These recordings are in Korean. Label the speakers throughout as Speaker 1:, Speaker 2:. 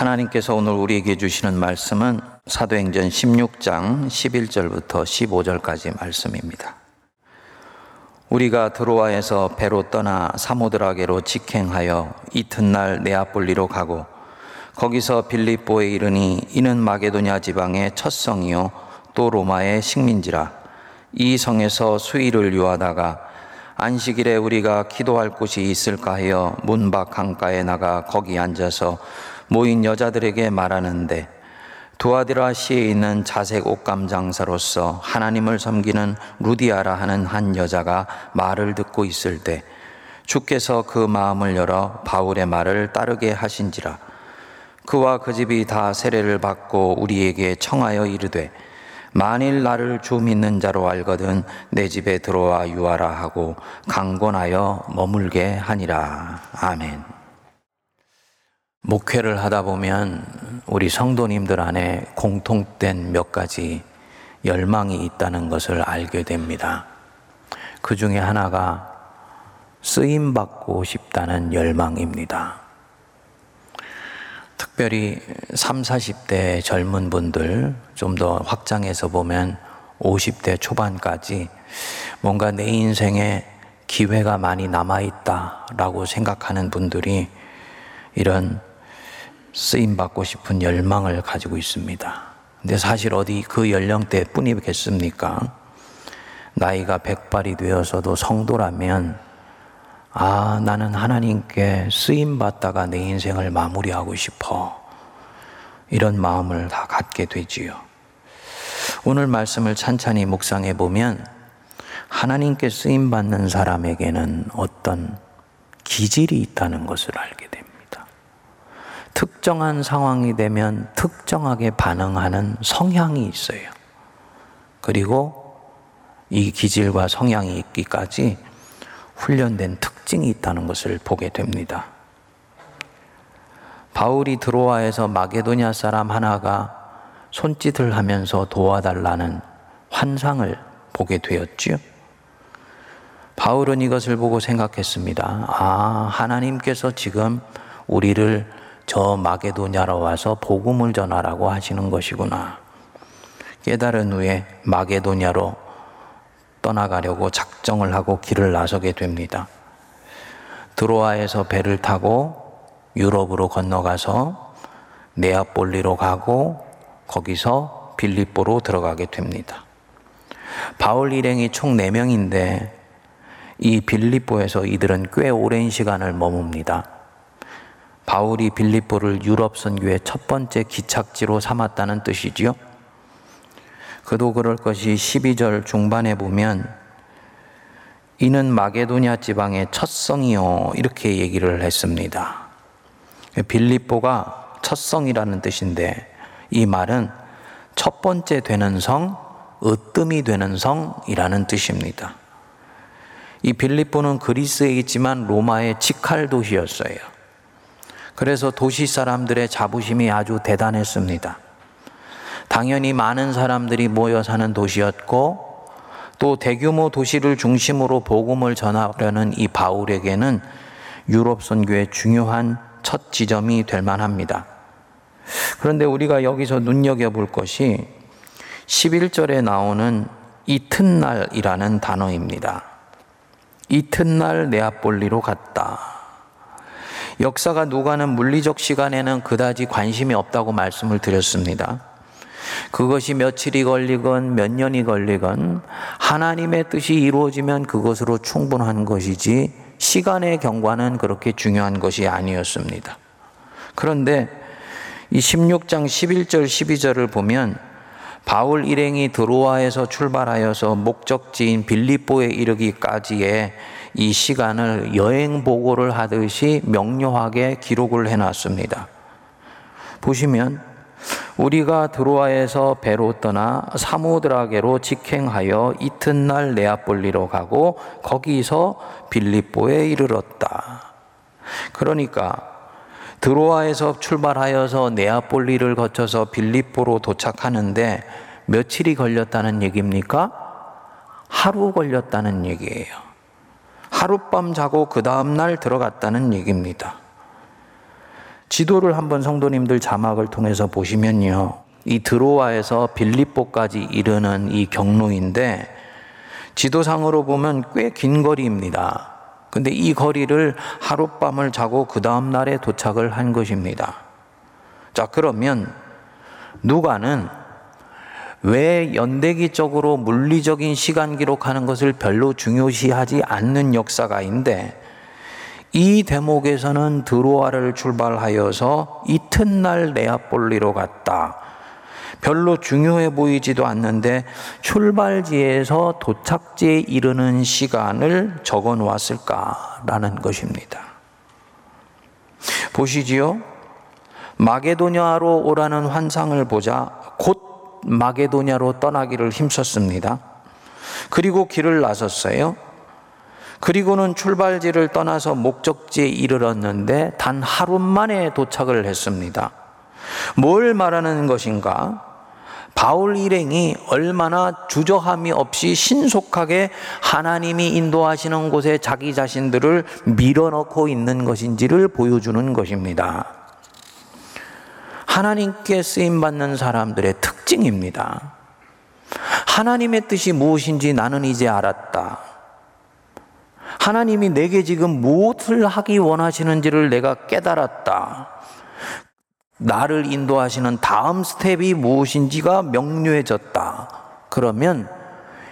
Speaker 1: 하나님께서 오늘 우리에게 주시는 말씀은 사도행전 16장 11절부터 15절까지 말씀입니다. 우리가 드로아에서 배로 떠나 사모드라게로 직행하여 이튿날 네아폴리로 가고 거기서 빌립보에 이르니 이는 마게도냐 지방의 첫 성이요 또 로마의 식민지라 이 성에서 수일을 유하다가 안식일에 우리가 기도할 곳이 있을까 하여 문밖 강가에 나가 거기 앉아서 모인 여자들에게 말하는데 두아디라 시에 있는 자색 옷감 장사로서 하나님을 섬기는 루디아라 하는 한 여자가 말을 듣고 있을 때 주께서 그 마음을 열어 바울의 말을 따르게 하신지라 그와 그 집이 다 세례를 받고 우리에게 청하여 이르되 만일 나를 주 믿는 자로 알거든 내 집에 들어와 유하라 하고 강권하여 머물게 하니라. 아멘. 목회를 하다 보면 우리 성도님들 안에 공통된 몇 가지 열망이 있다는 것을 알게 됩니다. 그 중에 하나가 쓰임 받고 싶다는 열망입니다. 특별히 3, 40대 젊은 분들 좀 더 확장해서 보면 50대 초반까지 뭔가 내 인생에 기회가 많이 남아 있다라고 생각하는 분들이 이런 쓰임 받고 싶은 열망을 가지고 있습니다. 근데 사실 어디 그 연령대 뿐이겠습니까? 나이가 백발이 되어서도 성도라면 아, 나는 하나님께 쓰임 받다가 내 인생을 마무리하고 싶어. 이런 마음을 다 갖게 되지요. 오늘 말씀을 찬찬히 묵상해 보면 하나님께 쓰임 받는 사람에게는 어떤 기질이 있다는 것을 알게 됩니다. 특정한 상황이 되면 특정하게 반응하는 성향이 있어요. 그리고 이 기질과 성향이 있기까지 훈련된 특징이 있다는 것을 보게 됩니다. 바울이 드로아에서 마게도냐 사람 하나가 손짓을 하면서 도와달라는 환상을 보게 되었지요. 바울은 이것을 보고 생각했습니다. 아, 하나님께서 지금 우리를 저 마게도냐로 와서 복음을 전하라고 하시는 것이구나. 깨달은 후에 마게도냐로 떠나가려고 작정을 하고 길을 나서게 됩니다. 드로아에서 배를 타고 유럽으로 건너가서 네아폴리로 가고 거기서 빌립보로 들어가게 됩니다. 바울 일행이 총 4명인데 이 빌립보에서 이들은 꽤 오랜 시간을 머뭅니다. 바울이 빌립보를 유럽 선교의 첫 번째 기착지로 삼았다는 뜻이지요. 그도 그럴 것이 12절 중반에 보면 이는 마게도냐 지방의 첫 성이요 이렇게 얘기를 했습니다. 빌립보가 첫 성이라는 뜻인데 이 말은 첫 번째 되는 성, 으뜸이 되는 성이라는 뜻입니다. 이 빌립보는 그리스에 있지만 로마의 직할 도시였어요. 그래서 도시 사람들의 자부심이 아주 대단했습니다. 당연히 많은 사람들이 모여 사는 도시였고 또 대규모 도시를 중심으로 복음을 전하려는 이 바울에게는 유럽 선교의 중요한 첫 지점이 될 만합니다. 그런데 우리가 여기서 눈여겨볼 것이 11절에 나오는 이튿날이라는 단어입니다. 이튿날 네아폴리로 갔다. 역사가 누가는 물리적 시간에는 그다지 관심이 없다고 말씀을 드렸습니다. 그것이 며칠이 걸리건 몇 년이 걸리건 하나님의 뜻이 이루어지면 그것으로 충분한 것이지 시간의 경과는 그렇게 중요한 것이 아니었습니다. 그런데 이 16장 11절 12절을 보면 바울 일행이 드로아에서 출발하여서 목적지인 빌립보에 이르기까지의 이 시간을 여행 보고를 하듯이 명료하게 기록을 해 놨습니다. 보시면 우리가 드로아에서 배로 떠나 사모드라게로 직행하여 이튿날 네아폴리로 가고 거기서 빌립보에 이르렀다. 그러니까 드로아에서 출발하여서 네아폴리를 거쳐서 빌립보로 도착하는데 며칠이 걸렸다는 얘기입니까? 하루 걸렸다는 얘기예요. 하룻밤 자고 그 다음날 들어갔다는 얘기입니다. 지도를 한번 성도님들 자막을 통해서 보시면요. 이 드로아에서 빌립보까지 이르는 이 경로인데 지도상으로 보면 꽤 긴 거리입니다. 근데 이 거리를 하룻밤을 자고 그 다음 날에 도착을 한 것입니다. 자, 그러면 누가는 왜 연대기 적으로 물리적인 시간 기록하는 것을 별로 중요시하지 않는 역사가인데 이 대목에서는 드로아를 출발하여서 이튿날 네아폴리로 갔다. 별로 중요해 보이지도 않는데 출발지에서 도착지에 이르는 시간을 적어 놓았을까라는 것입니다. 보시지요. 마게도냐로 오라는 환상을 보자 곧 마게도냐로 떠나기를 힘썼습니다. 그리고 길을 나섰어요. 그리고는 출발지를 떠나서 목적지에 이르렀는데 단 하루 만에 도착을 했습니다. 뭘 말하는 것인가? 바울 일행이 얼마나 주저함이 없이 신속하게 하나님이 인도하시는 곳에 자기 자신들을 밀어넣고 있는 것인지를 보여주는 것입니다. 하나님께 쓰임 받는 사람들의 특징입니다. 하나님의 뜻이 무엇인지 나는 이제 알았다. 하나님이 내게 지금 무엇을 하기 원하시는지를 내가 깨달았다. 나를 인도하시는 다음 스텝이 무엇인지가 명료해졌다. 그러면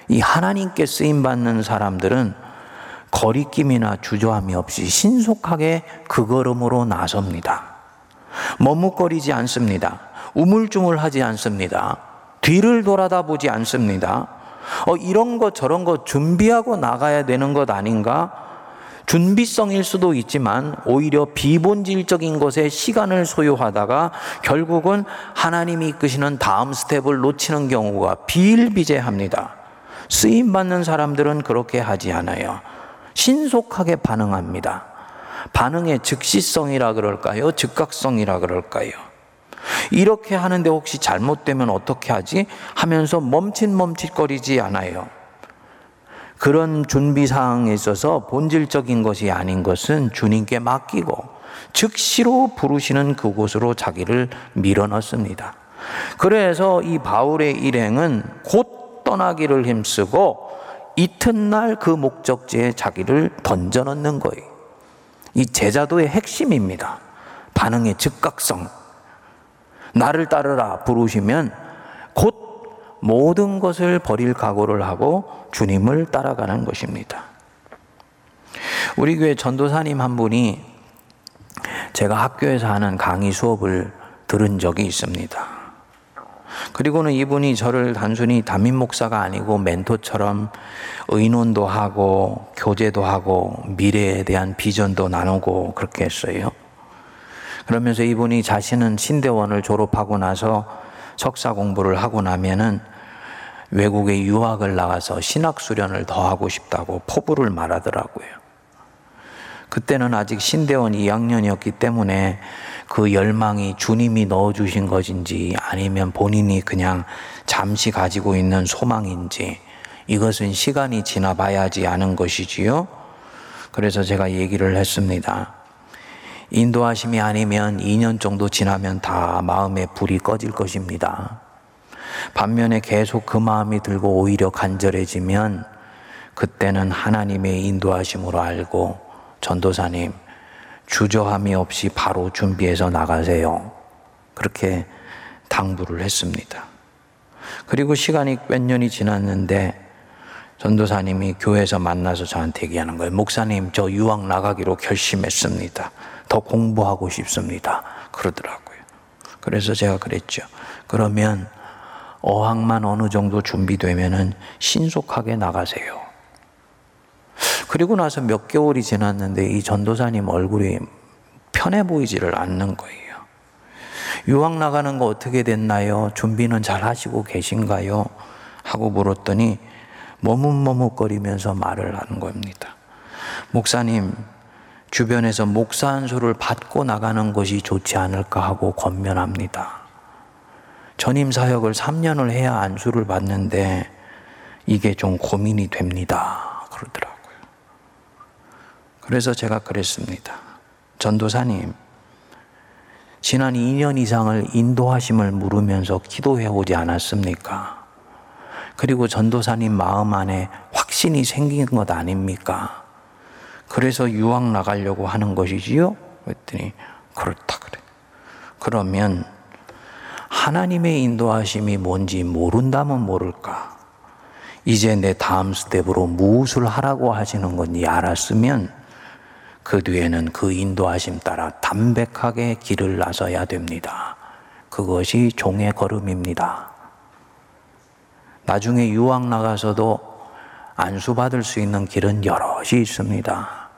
Speaker 1: 이 하나님께 쓰임 받는 사람들은 거리낌이나 주저함이 없이 신속하게 그 걸음으로 나섭니다. 머뭇거리지 않습니다. 우물쭈물하지 않습니다. 뒤를 돌아다 보지 않습니다. 어, 이런 거 저런 거 준비하고 나가야 되는 것 아닌가? 준비성일 수도 있지만 오히려 비본질적인 것에 시간을 소요하다가 결국은 하나님이 이끄시는 다음 스텝을 놓치는 경우가 비일비재합니다. 쓰임 받는 사람들은 그렇게 하지 않아요. 신속하게 반응합니다. 반응의 즉시성이라 그럴까요? 즉각성이라 그럴까요? 이렇게 하는데 혹시 잘못되면 어떻게 하지? 하면서 멈칫멈칫거리지 않아요. 그런 준비 사항에 있어서 본질적인 것이 아닌 것은 주님께 맡기고 즉시로 부르시는 그곳으로 자기를 밀어넣습니다. 그래서 이 바울의 일행은 곧 떠나기를 힘쓰고 이튿날 그 목적지에 자기를 던져넣는 거예요. 이 제자도의 핵심입니다. 반응의 즉각성. 나를 따르라 부르시면 곧 모든 것을 버릴 각오를 하고 주님을 따라가는 것입니다. 우리 교회 전도사님 한 분이 제가 학교에서 하는 강의 수업을 들은 적이 있습니다. 그리고는 이분이 저를 단순히 담임 목사가 아니고 멘토처럼 의논도 하고 교제도 하고 미래에 대한 비전도 나누고 그렇게 했어요. 그러면서 이분이 자신은 신대원을 졸업하고 나서 석사 공부를 하고 나면은 외국에 유학을 나가서 신학 수련을 더 하고 싶다고 포부를 말하더라고요. 그때는 아직 신대원 2학년이었기 때문에 그 열망이 주님이 넣어주신 것인지 아니면 본인이 그냥 잠시 가지고 있는 소망인지 이것은 시간이 지나봐야지 아는 것이지요. 그래서 제가 얘기를 했습니다. 인도하심이 아니면 2년 정도 지나면 다 마음의 불이 꺼질 것입니다. 반면에 계속 그 마음이 들고 오히려 간절해지면 그때는 하나님의 인도하심으로 알고 전도사님 주저함이 없이 바로 준비해서 나가세요. 그렇게 당부를 했습니다. 그리고 시간이 몇 년이 지났는데 전도사님이 교회에서 만나서 저한테 얘기하는 거예요. 목사님, 저 유학 나가기로 결심했습니다. 더 공부하고 싶습니다. 그러더라고요. 그래서 제가 그랬죠. 그러면 어학만 어느 정도 준비되면은 신속하게 나가세요. 그리고 나서 몇 개월이 지났는데 이 전도사님 얼굴이 편해 보이지를 않는 거예요. 유학 나가는 거 어떻게 됐나요? 준비는 잘 하시고 계신가요? 하고 물었더니 머뭇머뭇거리면서 말을 하는 겁니다. 목사님, 주변에서 목사 한 수를 받고 나가는 것이 좋지 않을까 하고 권면합니다. 전임 사역을 3년을 해야 안수를 받는데 이게 좀 고민이 됩니다. 그러더라고요. 그래서 제가 그랬습니다. 전도사님, 지난 2년 이상을 인도하심을 물으면서 기도해 오지 않았습니까? 그리고 전도사님 마음 안에 확신이 생긴 것 아닙니까? 그래서 유학 나가려고 하는 것이지요? 그랬더니 그렇다 그래. 그러면 하나님의 인도하심이 뭔지 모른다면 모를까? 이제 내 다음 스텝으로 무엇을 하라고 하시는 건지 알았으면 그 뒤에는 그 인도하심 따라 담백하게 길을 나서야 됩니다. 그것이 종의 걸음입니다. 나중에 유학 나가서도 안수받을 수 있는 길은 여럿이 있습니다.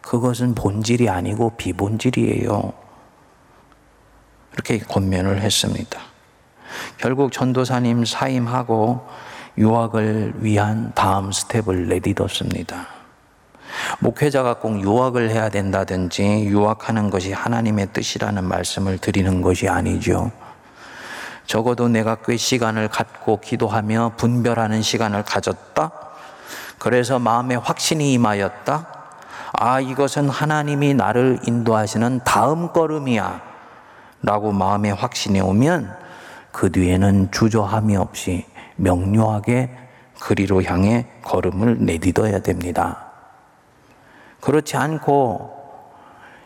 Speaker 1: 그것은 본질이 아니고 비본질이에요. 이렇게 권면을 했습니다. 결국 전도사님 사임하고 유학을 위한 다음 스텝을 내딛었습니다. 목회자가 꼭 유학을 해야 된다든지 유학하는 것이 하나님의 뜻이라는 말씀을 드리는 것이 아니죠. 적어도 내가 꽤 시간을 갖고 기도하며 분별하는 시간을 가졌다. 그래서 마음에 확신이 임하였다. 아, 이것은 하나님이 나를 인도하시는 다음 걸음이야. 라고 마음에 확신이 오면 그 뒤에는 주저함이 없이 명료하게 그리로 향해 걸음을 내딛어야 됩니다. 그렇지 않고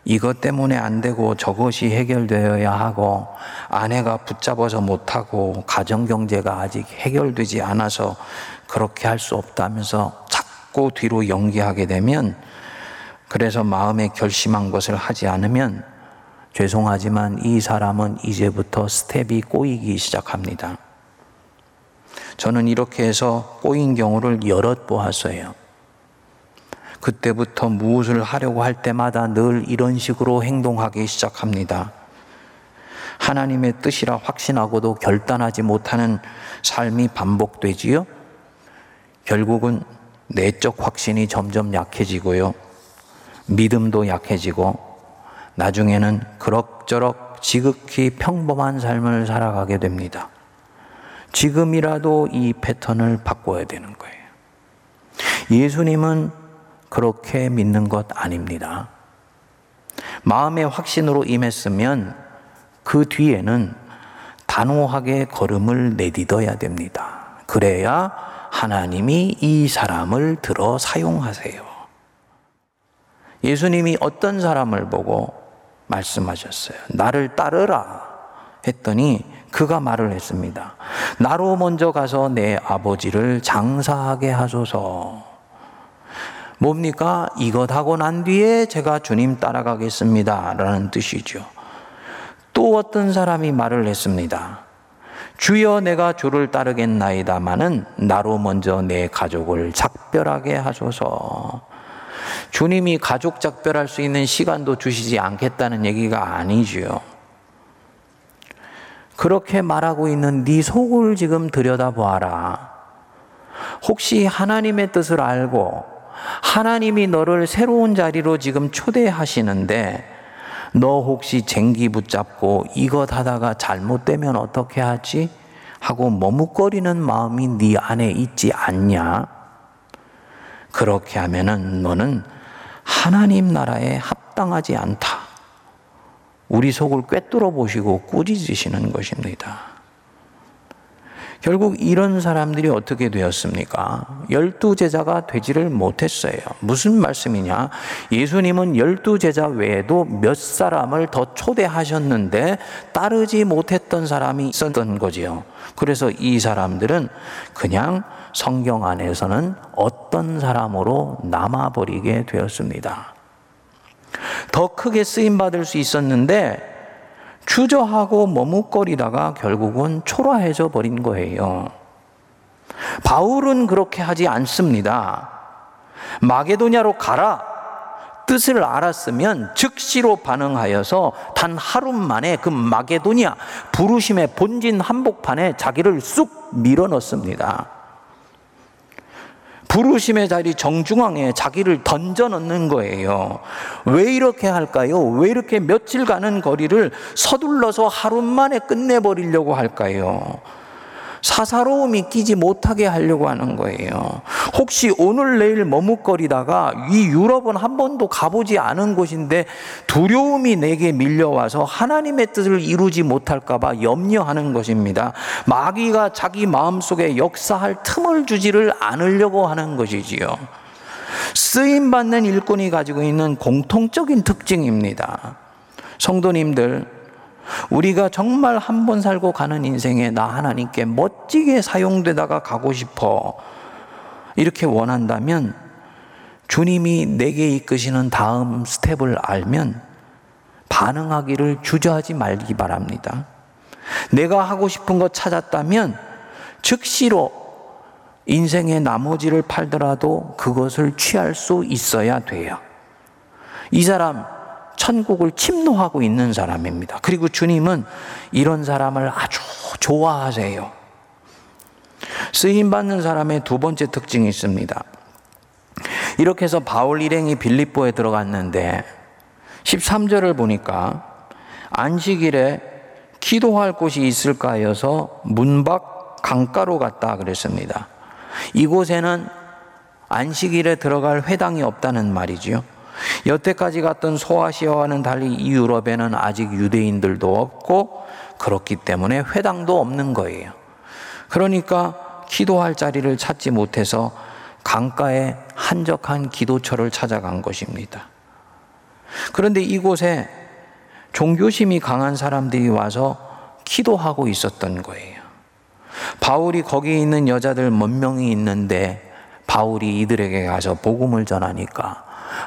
Speaker 1: 이것 때문에 안 되고 저것이 해결되어야 하고 아내가 붙잡아서 못하고 가정경제가 아직 해결되지 않아서 그렇게 할 수 없다면서 자꾸 뒤로 연기하게 되면 그래서 마음에 결심한 것을 하지 않으면 죄송하지만 이 사람은 이제부터 스텝이 꼬이기 시작합니다. 저는 이렇게 해서 꼬인 경우를 여럿 보았어요. 그때부터 무엇을 하려고 할 때마다 늘 이런 식으로 행동하기 시작합니다. 하나님의 뜻이라 확신하고도 결단하지 못하는 삶이 반복되지요. 결국은 내적 확신이 점점 약해지고요. 믿음도 약해지고 나중에는 그럭저럭 지극히 평범한 삶을 살아가게 됩니다. 지금이라도 이 패턴을 바꿔야 되는 거예요. 예수님은 그렇게 믿는 것 아닙니다. 마음의 확신으로 임했으면 그 뒤에는 단호하게 걸음을 내딛어야 됩니다. 그래야 하나님이 이 사람을 들어 사용하세요. 예수님이 어떤 사람을 보고 말씀하셨어요. 나를 따르라 했더니 그가 말을 했습니다. 나로 먼저 가서 내 아버지를 장사하게 하소서. 뭡니까? 이것 하고 난 뒤에 제가 주님 따라가겠습니다. 라는 뜻이죠. 또 어떤 사람이 말을 했습니다. 주여 내가 주를 따르겠나이다마는 나로 먼저 내 가족을 작별하게 하소서. 주님이 가족 작별할 수 있는 시간도 주시지 않겠다는 얘기가 아니지요. 그렇게 말하고 있는 네 속을 지금 들여다보아라. 혹시 하나님의 뜻을 알고 하나님이 너를 새로운 자리로 지금 초대하시는데 너 혹시 쟁기 붙잡고 이것 하다가 잘못되면 어떻게 하지? 하고 머뭇거리는 마음이 네 안에 있지 않냐? 그렇게 하면은 너는 하나님 나라에 합당하지 않다. 우리 속을 꿰뚫어 보시고 꾸짖으시는 것입니다. 결국 이런 사람들이 어떻게 되었습니까? 열두 제자가 되지를 못했어요. 무슨 말씀이냐? 예수님은 열두 제자 외에도 몇 사람을 더 초대하셨는데 따르지 못했던 사람이 있었던 거지요. 그래서 이 사람들은 그냥 성경 안에서는 어떤 사람으로 남아버리게 되었습니다. 더 크게 쓰임받을 수 있었는데 주저하고 머뭇거리다가 결국은 초라해져 버린 거예요. 바울은 그렇게 하지 않습니다. 마게도냐로 가라. 뜻을 알았으면 즉시로 반응하여서 단 하루 만에 그 마게도냐 부르심의 본진 한복판에 자기를 쑥 밀어 넣습니다. 부르심의 자리 정중앙에 자기를 던져 넣는 거예요. 왜 이렇게 할까요? 왜 이렇게 며칠 가는 거리를 서둘러서 하루 만에 끝내버리려고 할까요? 사사로움이 끼지 못하게 하려고 하는 거예요. 혹시 오늘 내일 머뭇거리다가 이 유럽은 한 번도 가보지 않은 곳인데 두려움이 내게 밀려와서 하나님의 뜻을 이루지 못할까봐 염려하는 것입니다. 마귀가 자기 마음속에 역사할 틈을 주지를 않으려고 하는 것이지요. 쓰임받는 일꾼이 가지고 있는 공통적인 특징입니다. 성도님들, 우리가 정말 한 번 살고 가는 인생에 나 하나님께 멋지게 사용되다가 가고 싶어. 이렇게 원한다면 주님이 내게 이끄시는 다음 스텝을 알면 반응하기를 주저하지 말기 바랍니다. 내가 하고 싶은 것 찾았다면 즉시로 인생의 나머지를 팔더라도 그것을 취할 수 있어야 돼요. 이 사람 천국을 침노하고 있는 사람입니다. 그리고 주님은 이런 사람을 아주 좋아하세요. 쓰임 받는 사람의 두 번째 특징이 있습니다. 이렇게 해서 바울 일행이 빌립보에 들어갔는데 13절을 보니까 안식일에 기도할 곳이 있을까 하여서 문밖 강가로 갔다 그랬습니다. 이곳에는 안식일에 들어갈 회당이 없다는 말이지요. 여태까지 갔던 소아시아와는 달리 이 유럽에는 아직 유대인들도 없고 그렇기 때문에 회당도 없는 거예요. 그러니까 기도할 자리를 찾지 못해서 강가에 한적한 기도처를 찾아간 것입니다. 그런데 이곳에 종교심이 강한 사람들이 와서 기도하고 있었던 거예요. 바울이 거기 있는 여자들 몇 명이 있는데 바울이 이들에게 가서 복음을 전하니까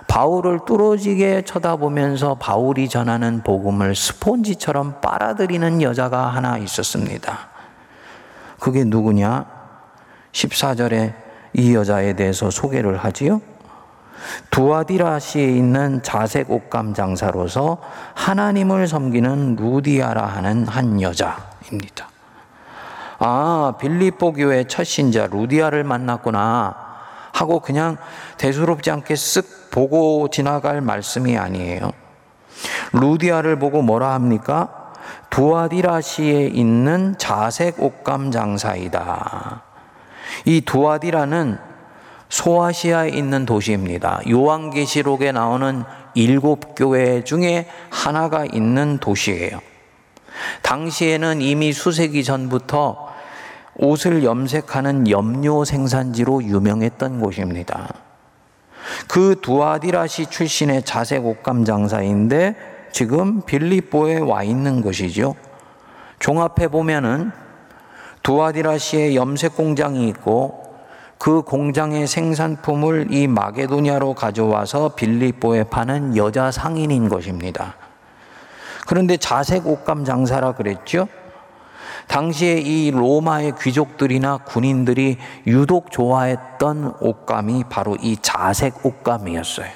Speaker 1: 바울을 뚫어지게 쳐다보면서 바울이 전하는 복음을 스폰지처럼 빨아들이는 여자가 하나 있었습니다. 그게 누구냐? 14절에 이 여자에 대해서 소개를 하지요. 두아디라시에 있는 자색 옷감 장사로서 하나님을 섬기는 루디아라 하는 한 여자입니다. 아, 빌립보 교회 첫 신자 루디아를 만났구나 하고 그냥 대수롭지 않게 쓱 보고 지나갈 말씀이 아니에요. 루디아를 보고 뭐라 합니까? 두아디라시에 있는 자색 옷감 장사이다. 이 두아디라는 소아시아에 있는 도시입니다. 요한계시록에 나오는 일곱 교회 중에 하나가 있는 도시예요. 당시에는 이미 수세기 전부터 옷을 염색하는 염료 생산지로 유명했던 곳입니다. 그 두아디라시 출신의 자색 옷감 장사인데 지금 빌립보에 와 있는 것이죠. 종합해 보면은 두아디라시에 염색 공장이 있고 그 공장의 생산품을 이 마게도냐로 가져와서 빌립보에 파는 여자 상인인 것입니다. 그런데 자색 옷감 장사라 그랬죠? 당시에 이 로마의 귀족들이나 군인들이 유독 좋아했던 옷감이 바로 이 자색 옷감이었어요.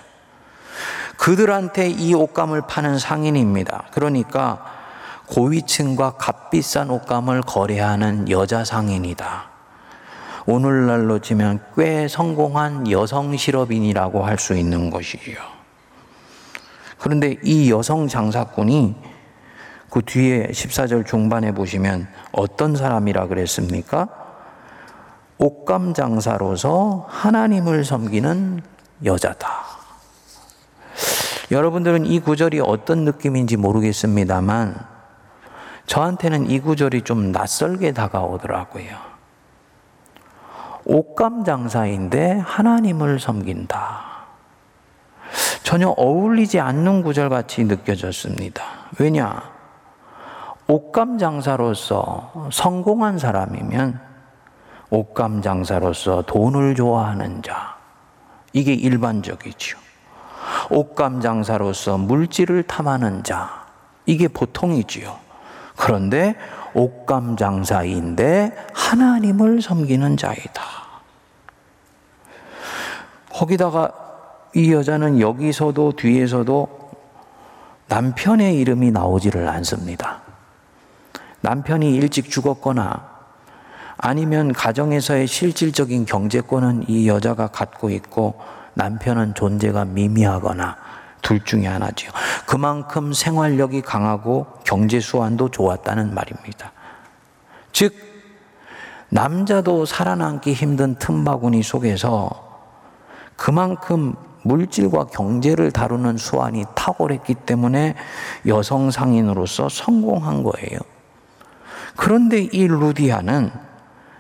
Speaker 1: 그들한테 이 옷감을 파는 상인입니다. 그러니까 고위층과 값비싼 옷감을 거래하는 여자 상인이다. 오늘날로 치면 꽤 성공한 여성 실업인이라고 할 수 있는 것이지요. 그런데 이 여성 장사꾼이 그 뒤에 14절 중반에 보시면 어떤 사람이라 그랬습니까? 옷감 장사로서 하나님을 섬기는 여자다. 여러분들은 이 구절이 어떤 느낌인지 모르겠습니다만 저한테는 이 구절이 좀 낯설게 다가오더라고요. 옷감 장사인데 하나님을 섬긴다. 전혀 어울리지 않는 구절 같이 느껴졌습니다. 왜냐? 옷감 장사로서 성공한 사람이면 옷감 장사로서 돈을 좋아하는 자. 이게 일반적이죠. 옷감 장사로서 물질을 탐하는 자. 이게 보통이지요. 그런데 옷감 장사인데 하나님을 섬기는 자이다. 거기다가 이 여자는 여기서도 뒤에서도 남편의 이름이 나오지를 않습니다. 남편이 일찍 죽었거나 아니면 가정에서의 실질적인 경제권은 이 여자가 갖고 있고 남편은 존재가 미미하거나 둘 중에 하나지요. 그만큼 생활력이 강하고 경제 수완도 좋았다는 말입니다. 즉, 남자도 살아남기 힘든 틈바구니 속에서 그만큼 물질과 경제를 다루는 수완이 탁월했기 때문에 여성 상인으로서 성공한 거예요. 그런데 이 루디아는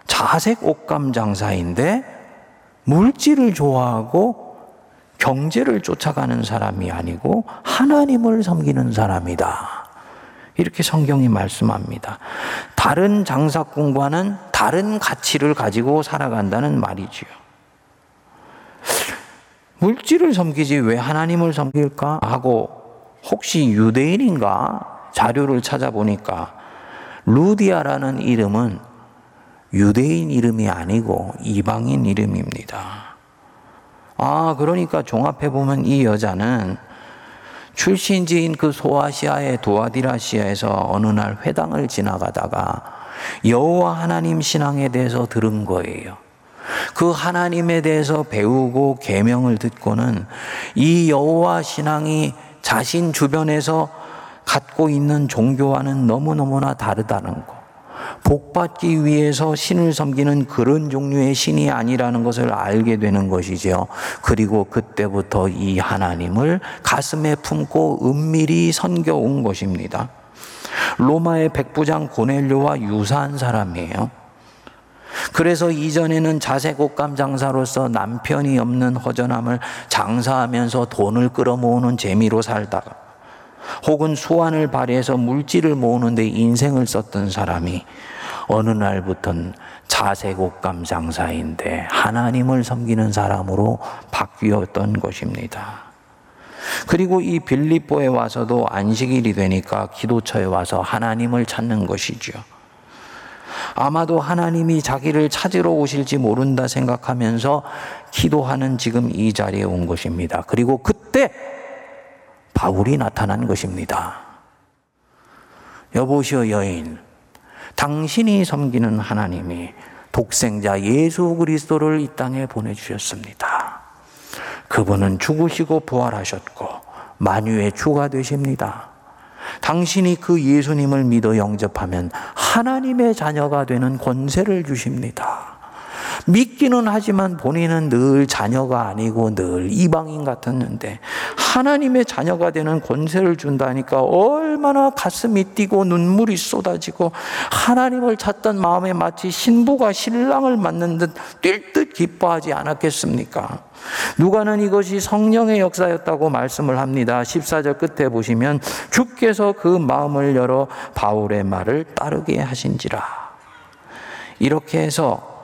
Speaker 1: 자색 옷감 장사인데 물질을 좋아하고 경제를 쫓아가는 사람이 아니고 하나님을 섬기는 사람이다. 이렇게 성경이 말씀합니다. 다른 장사꾼과는 다른 가치를 가지고 살아간다는 말이지요. 물질을 섬기지 왜 하나님을 섬길까 하고 혹시 유대인인가 자료를 찾아보니까 루디아라는 이름은 유대인 이름이 아니고 이방인 이름입니다. 아, 그러니까 종합해 보면 이 여자는 출신지인 그 소아시아의 도아디라시아에서 어느 날 회당을 지나가다가 여호와 하나님 신앙에 대해서 들은 거예요. 그 하나님에 대해서 배우고 계명을 듣고는 이 여호와 신앙이 자신 주변에서 갖고 있는 종교와는 너무너무나 다르다는 거. 복받기 위해서 신을 섬기는 그런 종류의 신이 아니라는 것을 알게 되는 것이지요. 그리고 그때부터 이 하나님을 가슴에 품고 은밀히 섬겨온 것입니다. 로마의 백부장 고넬료와 유사한 사람이에요. 그래서 이전에는 자색옷감 장사로서 남편이 없는 허전함을 장사하면서 돈을 끌어모으는 재미로 살다가 혹은 수완을 발휘해서 물질을 모으는데 인생을 썼던 사람이 어느 날부터는 자색옷감 장사인데 하나님을 섬기는 사람으로 바뀌었던 것입니다. 그리고 이 빌립보에 와서도 안식일이 되니까 기도처에 와서 하나님을 찾는 것이죠. 아마도 하나님이 자기를 찾으러 오실지 모른다 생각하면서 기도하는 지금 이 자리에 온 것입니다. 그리고 그때 바울이 나타난 것입니다. 여보시오 여인, 당신이 섬기는 하나님이 독생자 예수 그리스도를 이 땅에 보내주셨습니다. 그분은 죽으시고 부활하셨고 만유의 주가 되십니다. 당신이 그 예수님을 믿어 영접하면 하나님의 자녀가 되는 권세를 주십니다. 믿기는 하지만 본인은 늘 자녀가 아니고 늘 이방인 같았는데 하나님의 자녀가 되는 권세를 준다니까 얼마나 가슴이 뛰고 눈물이 쏟아지고 하나님을 찾던 마음에 마치 신부가 신랑을 맞는 듯 뛸 듯 기뻐하지 않았겠습니까? 누가는 이것이 성령의 역사였다고 말씀을 합니다. 14절 끝에 보시면 주께서 그 마음을 열어 바울의 말을 따르게 하신지라. 이렇게 해서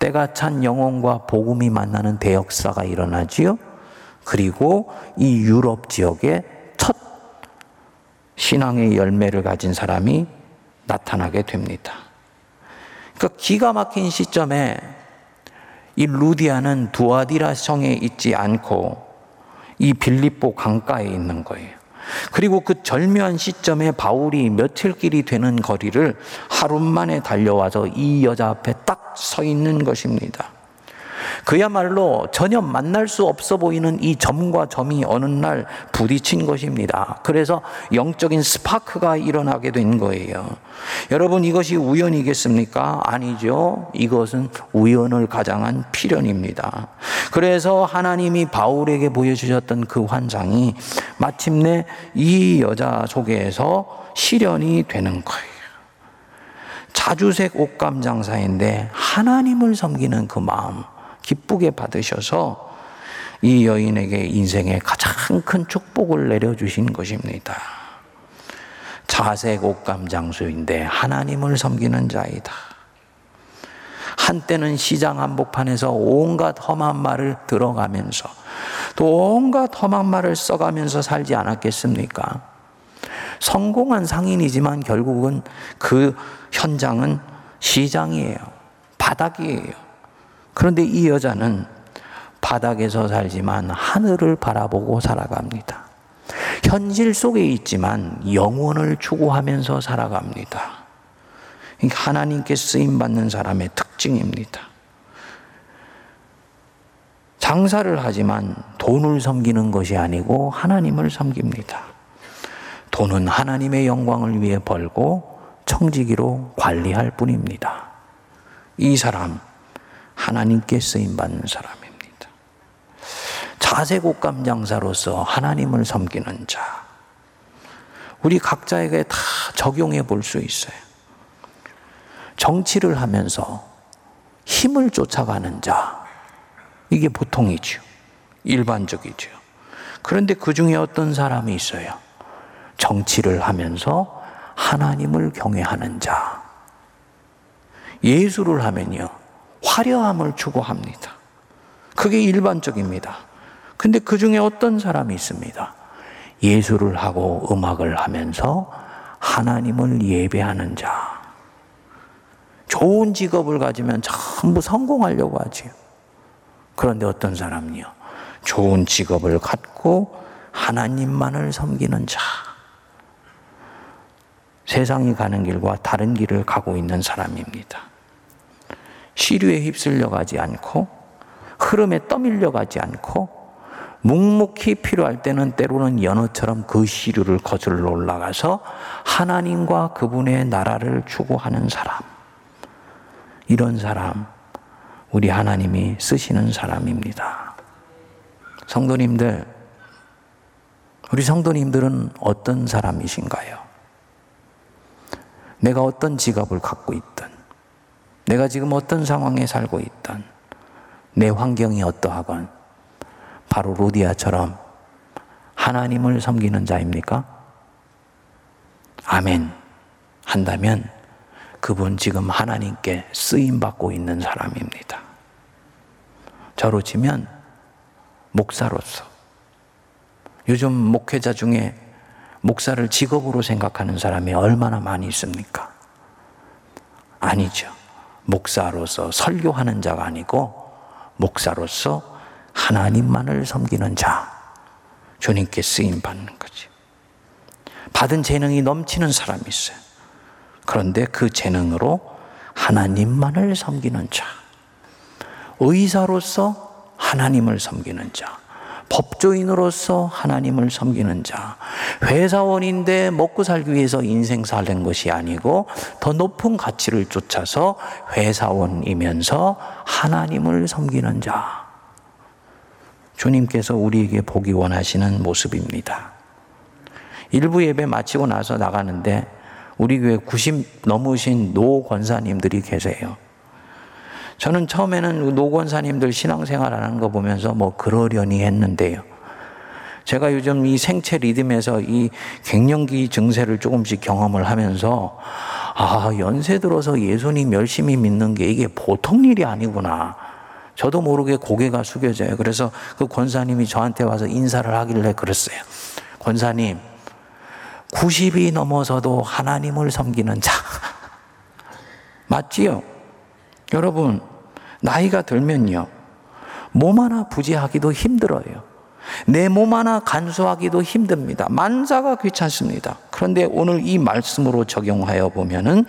Speaker 1: 때가 찬 영혼과 복음이 만나는 대역사가 일어나지요. 그리고 이 유럽 지역에 첫 신앙의 열매를 가진 사람이 나타나게 됩니다. 그러니까 기가 막힌 시점에 이 루디아는 두아디라 성에 있지 않고 이 빌립보 강가에 있는 거예요. 그리고 그 절묘한 시점에 바울이 며칠 길이 되는 거리를 하루 만에 달려와서 이 여자 앞에 딱 서 있는 것입니다. 그야말로 전혀 만날 수 없어 보이는 이 점과 점이 어느 날 부딪힌 것입니다. 그래서 영적인 스파크가 일어나게 된 거예요. 여러분 이것이 우연이겠습니까? 아니죠. 이것은 우연을 가장한 필연입니다. 그래서 하나님이 바울에게 보여주셨던 그 환상이 마침내 이 여자 속에서 실현이 되는 거예요. 자주색 옷감 장사인데 하나님을 섬기는 그 마음, 기쁘게 받으셔서 이 여인에게 인생의 가장 큰 축복을 내려주신 것입니다. 자색 옷감 장수인데 하나님을 섬기는 자이다. 한때는 시장 한복판에서 온갖 험한 말을 들어가면서 또 온갖 험한 말을 써가면서 살지 않았겠습니까? 성공한 상인이지만 결국은 그 현장은 시장이에요. 바닥이에요. 그런데 이 여자는 바닥에서 살지만 하늘을 바라보고 살아갑니다. 현실 속에 있지만 영혼을 추구하면서 살아갑니다. 하나님께 쓰임 받는 사람의 특징입니다. 장사를 하지만 돈을 섬기는 것이 아니고 하나님을 섬깁니다. 돈은 하나님의 영광을 위해 벌고 청지기로 관리할 뿐입니다. 이 사람 하나님께 쓰임 받는 사람입니다. 자세곡감 장사로서 하나님을 섬기는 자. 우리 각자에게 다 적용해 볼 수 있어요. 정치를 하면서 힘을 쫓아가는 자. 이게 보통이죠. 일반적이죠. 그런데 그 중에 어떤 사람이 있어요. 정치를 하면서 하나님을 경외하는 자. 예술을 하면요. 화려함을 추구합니다. 그게 일반적입니다. 근데 그 중에 어떤 사람이 있습니다. 예술을 하고 음악을 하면서 하나님을 예배하는 자. 좋은 직업을 가지면 전부 성공하려고 하지 그런데 어떤 사람이요? 좋은 직업을 갖고 하나님만을 섬기는 자. 세상이 가는 길과 다른 길을 가고 있는 사람입니다. 시류에 휩쓸려 가지 않고 흐름에 떠밀려 가지 않고 묵묵히 필요할 때는 때로는 연어처럼 그 시류를 거슬러 올라가서 하나님과 그분의 나라를 추구하는 사람. 이런 사람, 우리 하나님이 쓰시는 사람입니다. 성도님들, 우리 성도님들은 어떤 사람이신가요? 내가 어떤 직업을 갖고 있든, 내가 지금 어떤 상황에 살고 있든, 내 환경이 어떠하건, 바로 루디아처럼 하나님을 섬기는 자입니까? 아멘. 한다면 그분 지금 하나님께 쓰임 받고 있는 사람입니다. 저로 치면 목사로서 요즘 목회자 중에 목사를 직업으로 생각하는 사람이 얼마나 많이 있습니까? 아니죠. 목사로서 설교하는 자가 아니고 목사로서 하나님만을 섬기는 자, 주님께 쓰임 받는 거지. 받은 재능이 넘치는 사람이 있어요. 그런데 그 재능으로 하나님만을 섬기는 자, 의사로서 하나님을 섬기는 자, 법조인으로서 하나님을 섬기는 자, 회사원인데 먹고 살기 위해서 인생 살는 것이 아니고 더 높은 가치를 쫓아서 회사원이면서 하나님을 섬기는 자. 주님께서 우리에게 보기 원하시는 모습입니다. 일부 예배 마치고 나서 나가는데 우리 교회 90 넘으신 노 권사님들이 계세요. 저는 처음에는 노 권사님들 신앙생활 하는 거 보면서 뭐 그러려니 했는데요. 제가 요즘 이 생체 리듬에서 이 갱년기 증세를 조금씩 경험을 하면서 아, 연세 들어서 예수님 열심히 믿는 게 이게 보통 일이 아니구나. 저도 모르게 고개가 숙여져요. 그래서 그 권사님이 저한테 와서 인사를 하길래 그랬어요. 권사님, 90이 넘어서도 하나님을 섬기는 자. 맞지요? 여러분, 나이가 들면요. 몸 하나 부지하기도 힘들어요. 내 몸 하나 간수하기도 힘듭니다. 만사가 귀찮습니다. 그런데 오늘 이 말씀으로 적용하여 보면은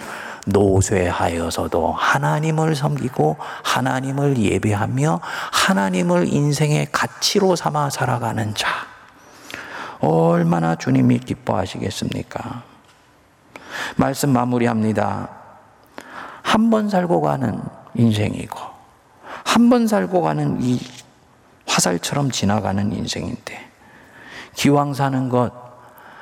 Speaker 1: 노쇠하여서도 하나님을 섬기고 하나님을 예배하며 하나님을 인생의 가치로 삼아 살아가는 자. 얼마나 주님이 기뻐하시겠습니까? 말씀 마무리합니다. 한 번 살고 가는 인생이고, 한 번 살고 가는 이 화살처럼 지나가는 인생인데, 기왕 사는 것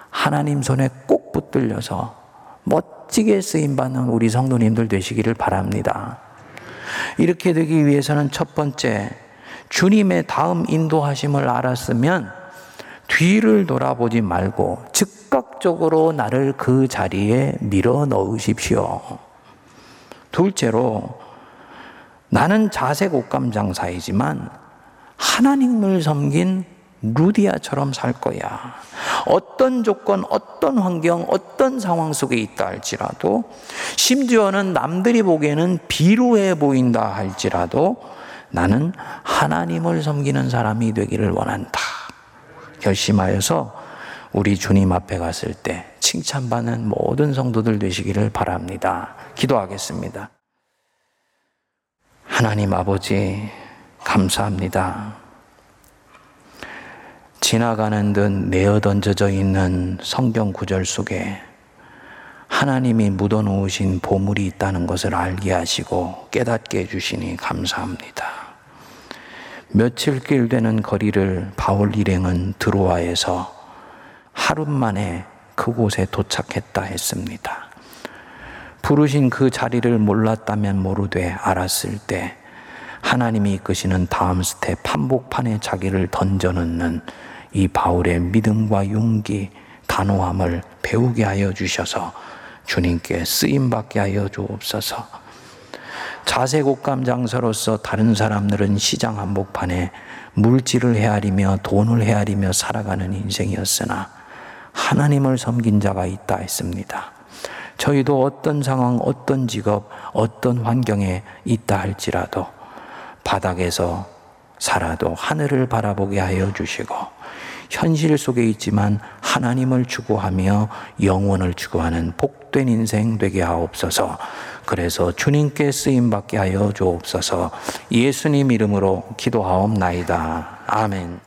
Speaker 1: 하나님 손에 꼭 붙들려서 멋 멋지게 쓰임받는 우리 성도님들 되시기를 바랍니다. 이렇게 되기 위해서는 첫 번째, 주님의 다음 인도하심을 알았으면 뒤를 돌아보지 말고 즉각적으로 나를 그 자리에 밀어 넣으십시오. 둘째로, 나는 자색 옷감 장사이지만 하나님을 섬긴 루디아처럼 살 거야. 어떤 조건, 어떤 환경, 어떤 상황 속에 있다 할지라도, 심지어는 남들이 보기에는 비루해 보인다 할지라도, 나는 하나님을 섬기는 사람이 되기를 원한다. 결심하여서 우리 주님 앞에 갔을 때 칭찬받는 모든 성도들 되시기를 바랍니다. 기도하겠습니다. 하나님 아버지, 감사합니다. 지나가는 듯 내어 던져져 있는 성경 구절 속에 하나님이 묻어 놓으신 보물이 있다는 것을 알게 하시고 깨닫게 해주시니 감사합니다. 며칠 길 되는 거리를 바울 일행은 드로아에서 하루 만에 그곳에 도착했다 했습니다. 부르신 그 자리를 몰랐다면 모르되 알았을 때 하나님이 이끄시는 다음 스텝 한복판에 자기를 던져놓는 이 바울의 믿음과 용기, 단호함을 배우게 하여 주셔서 주님께 쓰임 받게 하여 주옵소서. 자색 옷감 장사로서 다른 사람들은 시장 한복판에 물질을 헤아리며 돈을 헤아리며 살아가는 인생이었으나 하나님을 섬긴 자가 있다 했습니다. 저희도 어떤 상황, 어떤 직업, 어떤 환경에 있다 할지라도 바닥에서 살아도 하늘을 바라보게 하여 주시고 현실 속에 있지만 하나님을 추구하며 영원을 추구하는 복된 인생 되게 하옵소서. 그래서 주님께 쓰임 받게 하여 주옵소서. 예수님 이름으로 기도하옵나이다. 아멘.